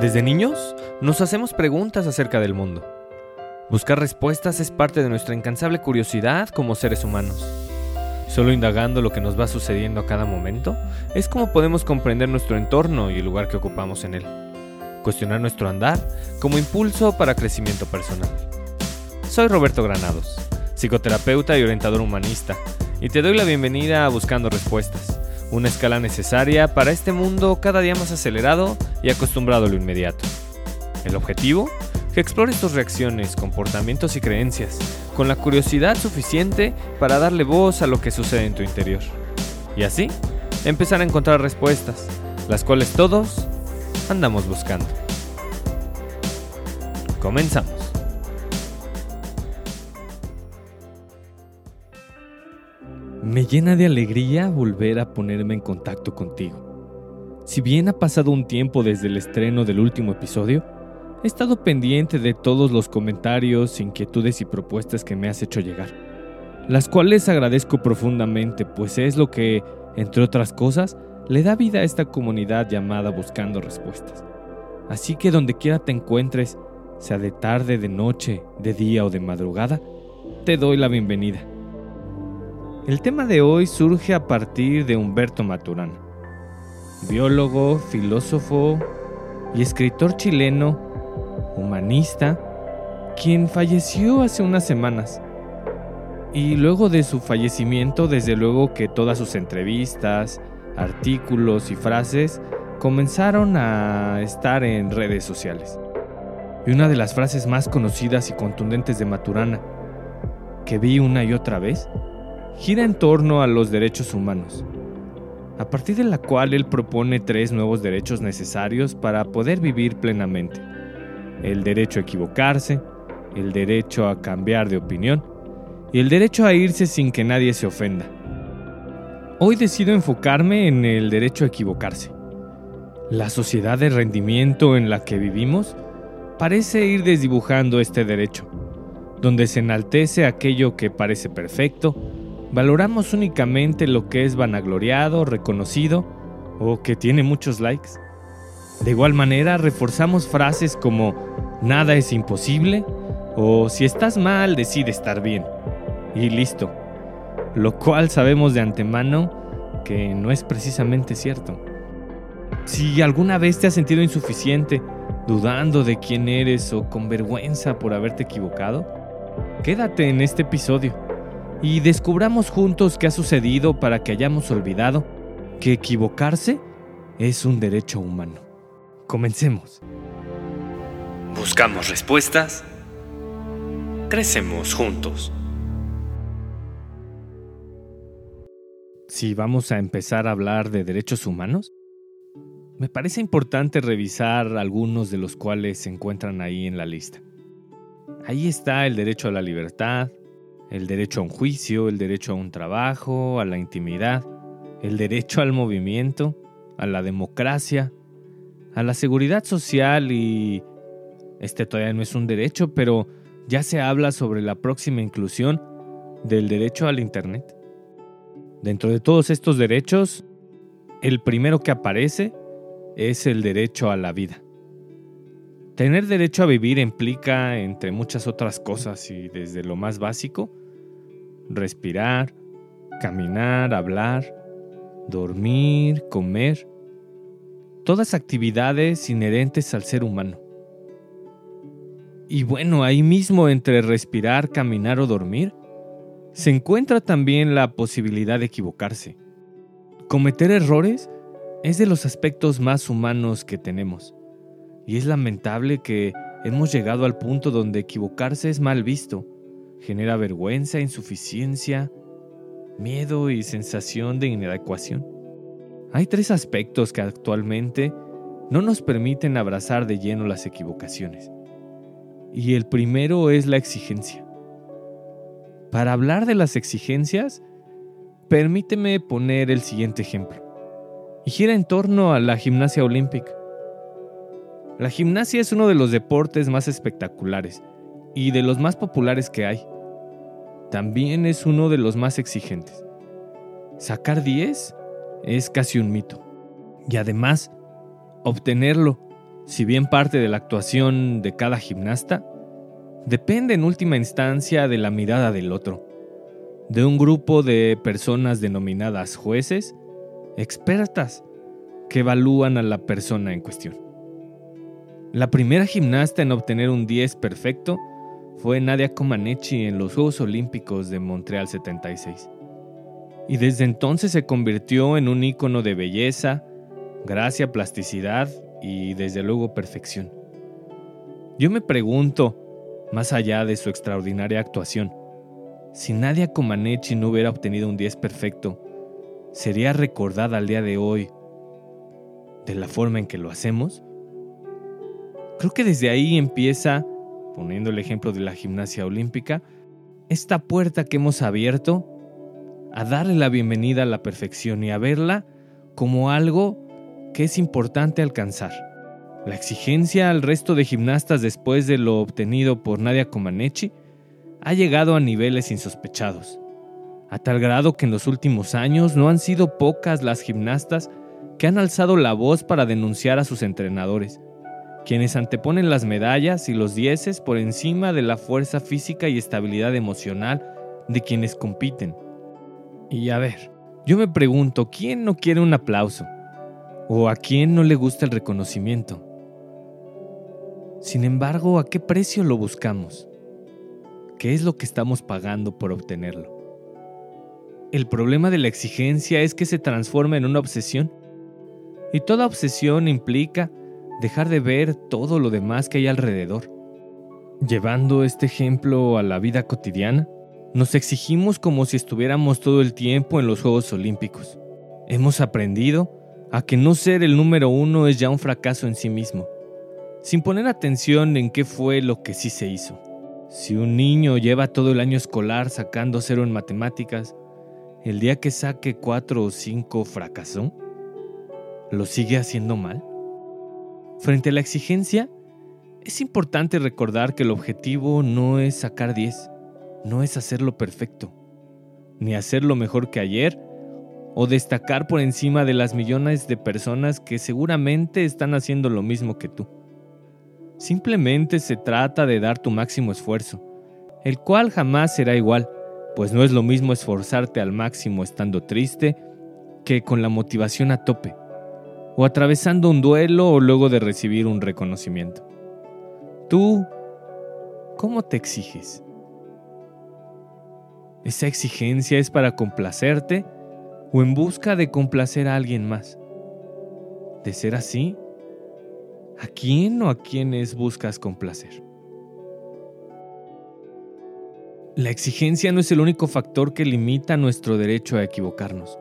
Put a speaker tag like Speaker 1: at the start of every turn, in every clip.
Speaker 1: Desde niños nos hacemos preguntas acerca del mundo. Buscar respuestas es parte de nuestra incansable curiosidad como seres humanos. Solo indagando lo que nos va sucediendo a cada momento es como podemos comprender nuestro entorno y el lugar que ocupamos en él. Cuestionar nuestro andar como impulso para crecimiento personal. Soy Roberto Granados, psicoterapeuta y orientador humanista, y te doy la bienvenida a Buscando Respuestas, una escala necesaria para este mundo cada día más acelerado y acostumbrado a lo inmediato. El objetivo, que explores tus reacciones, comportamientos y creencias, con la curiosidad suficiente para darle voz a lo que sucede en tu interior. Y así, empezar a encontrar respuestas, las cuales todos andamos buscando. Comenzamos. Me llena de alegría volver a ponerme en contacto contigo. Si bien ha pasado un tiempo desde el estreno del último episodio, he estado pendiente de todos los comentarios, inquietudes y propuestas que me has hecho llegar, las cuales agradezco profundamente, pues es lo que, entre otras cosas, le da vida a esta comunidad llamada Buscando Respuestas. Así que donde quiera te encuentres, sea de tarde, de noche, de día o de madrugada, te doy la bienvenida. El tema de hoy surge a partir de Humberto Maturana, biólogo, filósofo y escritor chileno, humanista, quien falleció hace unas semanas. Y luego de su fallecimiento, desde luego que todas sus entrevistas, artículos y frases comenzaron a estar en redes sociales. Y una de las frases más conocidas y contundentes de Maturana, que vi una y otra vez, gira en torno a los derechos humanos, a partir de la cual él propone tres nuevos derechos necesarios para poder vivir plenamente. El derecho a equivocarse, el derecho a cambiar de opinión y el derecho a irse sin que nadie se ofenda. Hoy decido enfocarme en el derecho a equivocarse. La sociedad de rendimiento en la que vivimos parece ir desdibujando este derecho, donde se enaltece aquello que parece perfecto, valoramos únicamente lo que es vanagloriado, reconocido o que tiene muchos likes. De igual manera, reforzamos frases como nada es imposible o si estás mal, decide estar bien. Y listo. Lo cual sabemos de antemano que no es precisamente cierto. Si alguna vez te has sentido insuficiente, dudando de quién eres o con vergüenza por haberte equivocado, quédate en este episodio y descubramos juntos qué ha sucedido para que hayamos olvidado que equivocarse es un derecho humano. Comencemos. Buscamos respuestas. Crecemos juntos. Si vamos a empezar a hablar de derechos humanos, me parece importante revisar algunos de los cuales se encuentran ahí en la lista. Ahí está el derecho a la libertad, el derecho a un juicio, el derecho a un trabajo, a la intimidad, el derecho al movimiento, a la democracia, a la seguridad social y... Este todavía no es un derecho, pero ya se habla sobre la próxima inclusión del derecho al Internet. Dentro de todos estos derechos, el primero que aparece es el derecho a la vida. Tener derecho a vivir implica, entre muchas otras cosas y desde lo más básico, respirar, caminar, hablar, dormir, comer, todas actividades inherentes al ser humano. Y bueno, ahí mismo entre respirar, caminar o dormir, se encuentra también la posibilidad de equivocarse. Cometer errores es de los aspectos más humanos que tenemos. Y es lamentable que hemos llegado al punto donde equivocarse es mal visto. Genera vergüenza, insuficiencia, miedo y sensación de inadecuación. Hay tres aspectos que actualmente no nos permiten abrazar de lleno las equivocaciones. Y el primero es la exigencia. Para hablar de las exigencias, permíteme poner el siguiente ejemplo. Y gira en torno a la gimnasia olímpica. La gimnasia es uno de los deportes más espectaculares y de los más populares que hay. También es uno de los más exigentes. Sacar 10 es casi un mito. Y además, obtenerlo si bien parte de la actuación de cada gimnasta, depende en última instancia de la mirada del otro, de un grupo de personas denominadas jueces, expertas, que evalúan a la persona en cuestión. La primera gimnasta en obtener un 10 perfecto fue Nadia Comaneci en los Juegos Olímpicos de Montreal 76. Y desde entonces se convirtió en un ícono de belleza, gracia, plasticidad y desde luego perfección. Yo me pregunto, más allá de su extraordinaria actuación, si Nadia Comaneci no hubiera obtenido un 10 perfecto, ¿sería recordada al día de hoy de la forma en que lo hacemos? Creo que desde ahí empieza, poniendo el ejemplo de la gimnasia olímpica, esta puerta que hemos abierto a darle la bienvenida a la perfección y a verla como algo que es importante alcanzar. La exigencia al resto de gimnastas después de lo obtenido por Nadia Comaneci ha llegado a niveles insospechados, a tal grado que en los últimos años no han sido pocas las gimnastas que han alzado la voz para denunciar a sus entrenadores, quienes anteponen las medallas y los dieces por encima de la fuerza física y estabilidad emocional de quienes compiten. Y a ver, yo me pregunto, ¿quién no quiere un aplauso? ¿O a quién no le gusta el reconocimiento? Sin embargo, ¿a qué precio lo buscamos? ¿Qué es lo que estamos pagando por obtenerlo? El problema de la exigencia es que se transforma en una obsesión. Y toda obsesión implica dejar de ver todo lo demás que hay alrededor. Llevando este ejemplo a la vida cotidiana, nos exigimos como si estuviéramos todo el tiempo en los Juegos Olímpicos. Hemos aprendido a que no ser el número uno es ya un fracaso en sí mismo sin poner atención en qué fue lo que sí se hizo. Si un niño lleva todo el año escolar sacando cero en matemáticas, el día que saque cuatro o cinco fracasó, ¿lo sigue haciendo mal? Frente a la exigencia, es importante recordar que el objetivo no es sacar 10, no es hacerlo perfecto, ni hacerlo mejor que ayer o destacar por encima de las millones de personas que seguramente están haciendo lo mismo que tú. Simplemente se trata de dar tu máximo esfuerzo, el cual jamás será igual, pues no es lo mismo esforzarte al máximo estando triste que con la motivación a tope, o atravesando un duelo o luego de recibir un reconocimiento. Tú, ¿cómo te exiges? ¿Esa exigencia es para complacerte o en busca de complacer a alguien más? De ser así, ¿A quién o a quiénes buscas complacer? La exigencia no es el único factor que limita nuestro derecho a equivocarnos.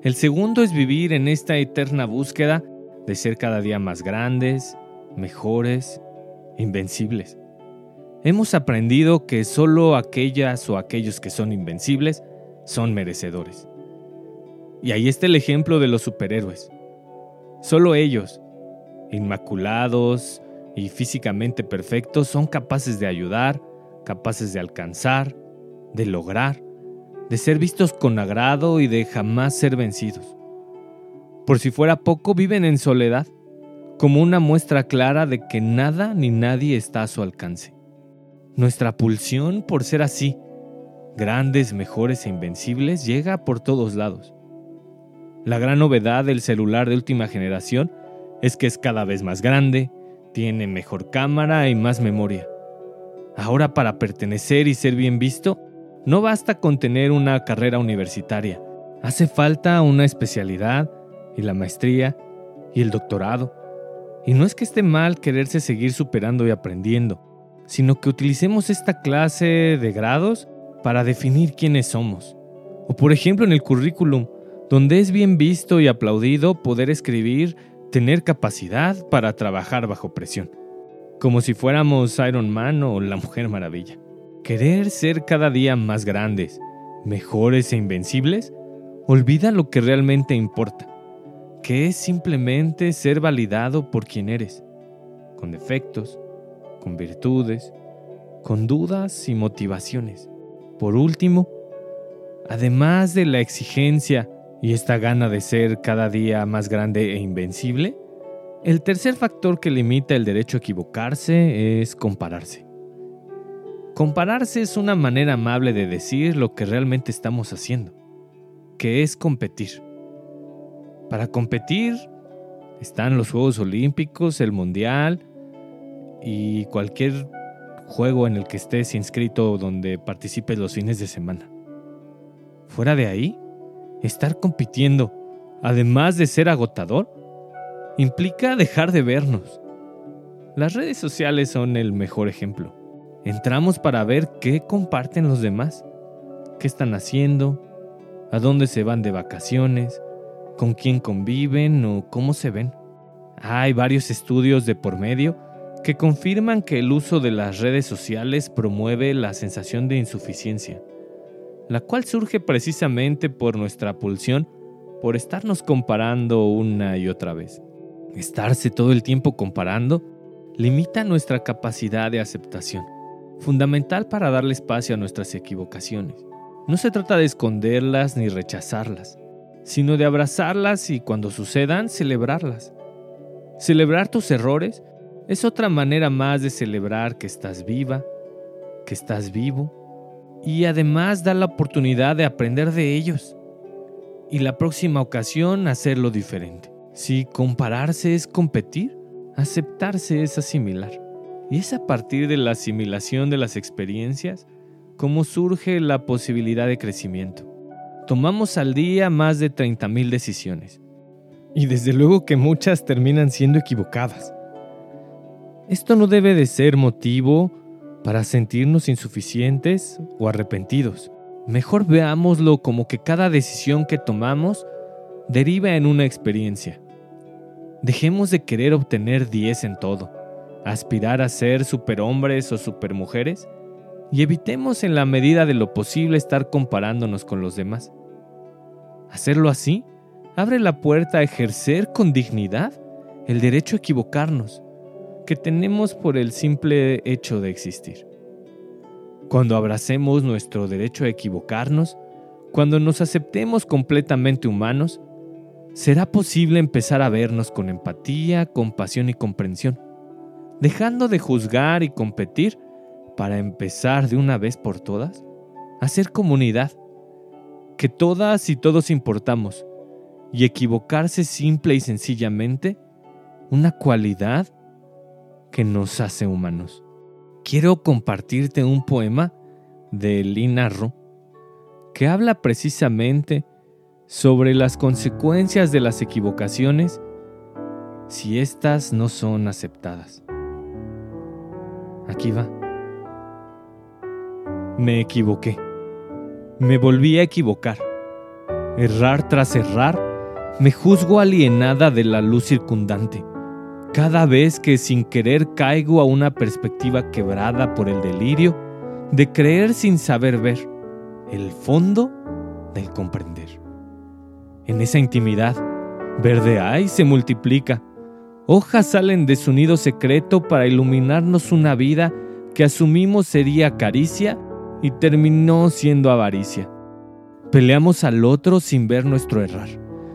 Speaker 1: El segundo es vivir en esta eterna búsqueda de ser cada día más grandes, mejores, invencibles. Hemos aprendido que solo aquellas o aquellos que son invencibles son merecedores. Y ahí está el ejemplo de los superhéroes. Solo ellos, inmaculados y físicamente perfectos, son capaces de ayudar, capaces de alcanzar, de lograr, de ser vistos con agrado y de jamás ser vencidos. Por si fuera poco, viven en soledad, como una muestra clara de que nada ni nadie está a su alcance. Nuestra pulsión por ser así, grandes, mejores e invencibles, llega por todos lados. La gran novedad del celular de última generación es que es cada vez más grande, tiene mejor cámara y más memoria. Ahora para pertenecer y ser bien visto, no basta con tener una carrera universitaria, hace falta una especialidad y la maestría y el doctorado. Y no es que esté mal quererse seguir superando y aprendiendo, sino que utilicemos esta clase de grados para definir quiénes somos. O por ejemplo en el currículum, donde es bien visto y aplaudido poder escribir tener capacidad para trabajar bajo presión, como si fuéramos Iron Man o la Mujer Maravilla. Querer ser cada día más grandes, mejores e invencibles, olvida lo que realmente importa, que es simplemente ser validado por quien eres, con defectos, con virtudes, con dudas y motivaciones. Por último, además de la exigencia y esta gana de ser cada día más grande e invencible, El tercer factor que limita el derecho a equivocarse es compararse. Compararse es una manera amable de decir lo que realmente estamos haciendo, que es competir. Para competir están los Juegos Olímpicos, el Mundial y cualquier juego en el que estés inscrito donde participes los fines de semana. Fuera de ahí, estar compitiendo, además de ser agotador, implica dejar de vernos. Las redes sociales son el mejor ejemplo. Entramos para ver qué comparten los demás, qué están haciendo, a dónde se van de vacaciones, con quién conviven o cómo se ven. Hay varios estudios de por medio que confirman que el uso de las redes sociales promueve la sensación de insuficiencia, la cual surge precisamente por nuestra pulsión por estarnos comparando una y otra vez. Estarse todo el tiempo comparando limita nuestra capacidad de aceptación, fundamental para darle espacio a nuestras equivocaciones. No se trata de esconderlas ni rechazarlas, sino de abrazarlas y cuando sucedan celebrarlas. Celebrar tus errores es otra manera más de celebrar que estás viva, que estás vivo y además da la oportunidad de aprender de ellos y la próxima ocasión hacerlo diferente. Si compararse es competir, aceptarse es asimilar. Y es a partir de la asimilación de las experiencias como surge la posibilidad de crecimiento. Tomamos al día más de 30.000 decisiones. Y desde luego que muchas terminan siendo equivocadas. Esto no debe de ser motivo para sentirnos insuficientes o arrepentidos. Mejor veámoslo como que cada decisión que tomamos deriva en una experiencia. Dejemos de querer obtener 10 en todo, aspirar a ser superhombres o supermujeres y evitemos en la medida de lo posible estar comparándonos con los demás. Hacerlo así abre la puerta a ejercer con dignidad el derecho a equivocarnos que tenemos por el simple hecho de existir. Cuando abracemos nuestro derecho a equivocarnos, cuando nos aceptemos completamente humanos, será posible empezar a vernos con empatía, compasión y comprensión, dejando de juzgar y competir para empezar de una vez por todas a ser comunidad, que todas y todos importamos, y equivocarse simple y sencillamente una cualidad que nos hace humanos. Quiero compartirte un poema de Lina Ro que habla precisamente sobre las consecuencias de las equivocaciones si éstas no son aceptadas. Aquí va. Me equivoqué. Me volví a equivocar. Errar tras errar, me juzgo alienada de la luz circundante cada vez que sin querer caigo a una perspectiva quebrada por el delirio de creer sin saber ver el fondo del comprender. En esa intimidad, verde hay se multiplica, hojas salen de su nido secreto para iluminarnos una vida que asumimos sería caricia y terminó siendo avaricia. Peleamos al otro sin ver nuestro errar.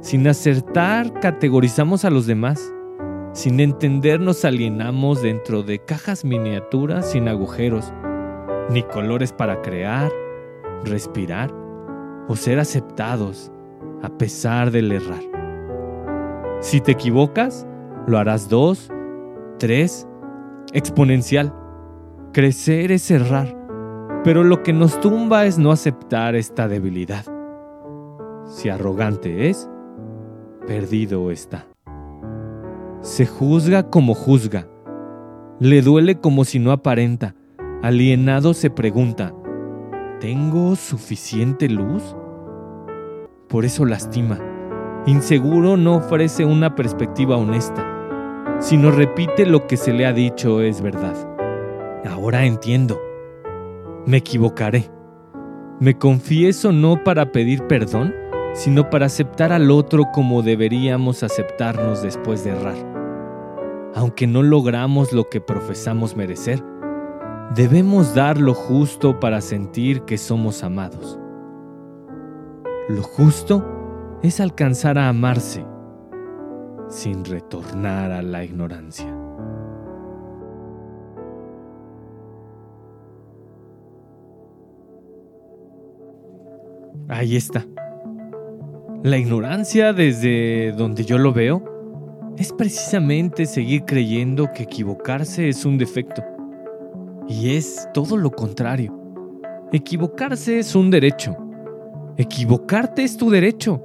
Speaker 1: Sin acertar, categorizamos a los demás sin entender nos alienamos dentro de cajas miniaturas sin agujeros, ni colores para crear, respirar o ser aceptados a pesar del errar. Si te equivocas, lo harás dos, tres, exponencial. Crecer es errar, pero lo que nos tumba es no aceptar esta debilidad. Si arrogante es, perdido está. Se juzga como juzga. Le duele como si no aparenta. Alienado se pregunta, ¿tengo suficiente luz? Por eso lastima. Inseguro no ofrece una perspectiva honesta, sino repite lo que se le ha dicho es verdad. Ahora entiendo. Me equivocaré. Me confieso no para pedir perdón, sino para aceptar al otro como deberíamos aceptarnos después de errar aunque no logramos lo que profesamos merecer, debemos dar lo justo para sentir que somos amados. Lo justo es alcanzar a amarse. Sin retornar a la ignorancia. Ahí está. La ignorancia desde donde yo lo veo es precisamente seguir creyendo que equivocarse es un defecto. Y es todo lo contrario. Equivocarse es un derecho. Equivocarte es tu derecho.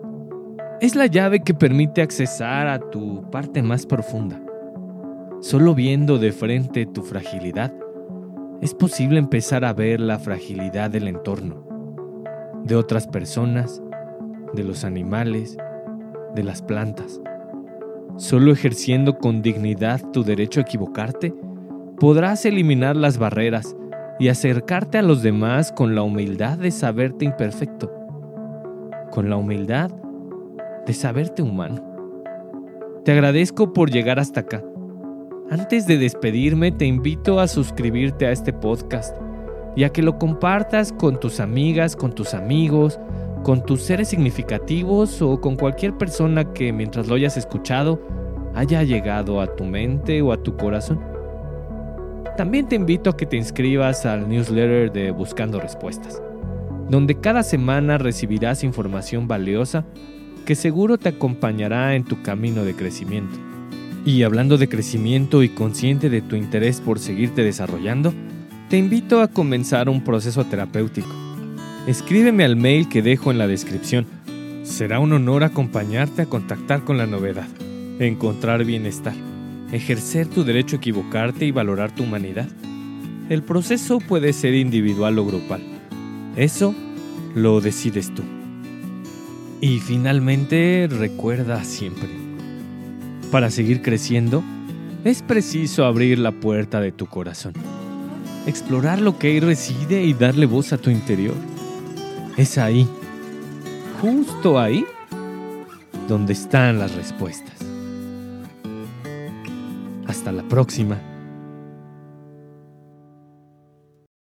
Speaker 1: Es la llave que permite accesar a tu parte más profunda. Solo viendo de frente tu fragilidad, es posible empezar a ver la fragilidad del entorno, de otras personas, de los animales, de las plantas. Solo ejerciendo con dignidad tu derecho a equivocarte, podrás eliminar las barreras y acercarte a los demás con la humildad de saberte imperfecto, con la humildad de saberte humano. Te agradezco por llegar hasta acá. Antes de despedirme, te invito a suscribirte a este podcast y a que lo compartas con tus amigas, con tus amigos, con tus seres significativos o con cualquier persona que mientras lo hayas escuchado haya llegado a tu mente o a tu corazón. También te invito a que te inscribas al newsletter de Buscando Respuestas, donde cada semana recibirás información valiosa que seguro te acompañará en tu camino de crecimiento. Y hablando de crecimiento y consciente de tu interés por seguirte desarrollando, te invito a comenzar un proceso terapéutico. Escríbeme al mail que dejo en la descripción. Será un honor acompañarte a contactar con la novedad, encontrar bienestar, ejercer tu derecho a equivocarte y valorar tu humanidad. El proceso puede ser individual o grupal. Eso lo decides tú. Y finalmente recuerda siempre, para seguir creciendo, es preciso abrir la puerta de tu corazón, explorar lo que ahí reside y darle voz a tu interior. Es ahí, justo ahí, donde están las respuestas. Hasta la próxima.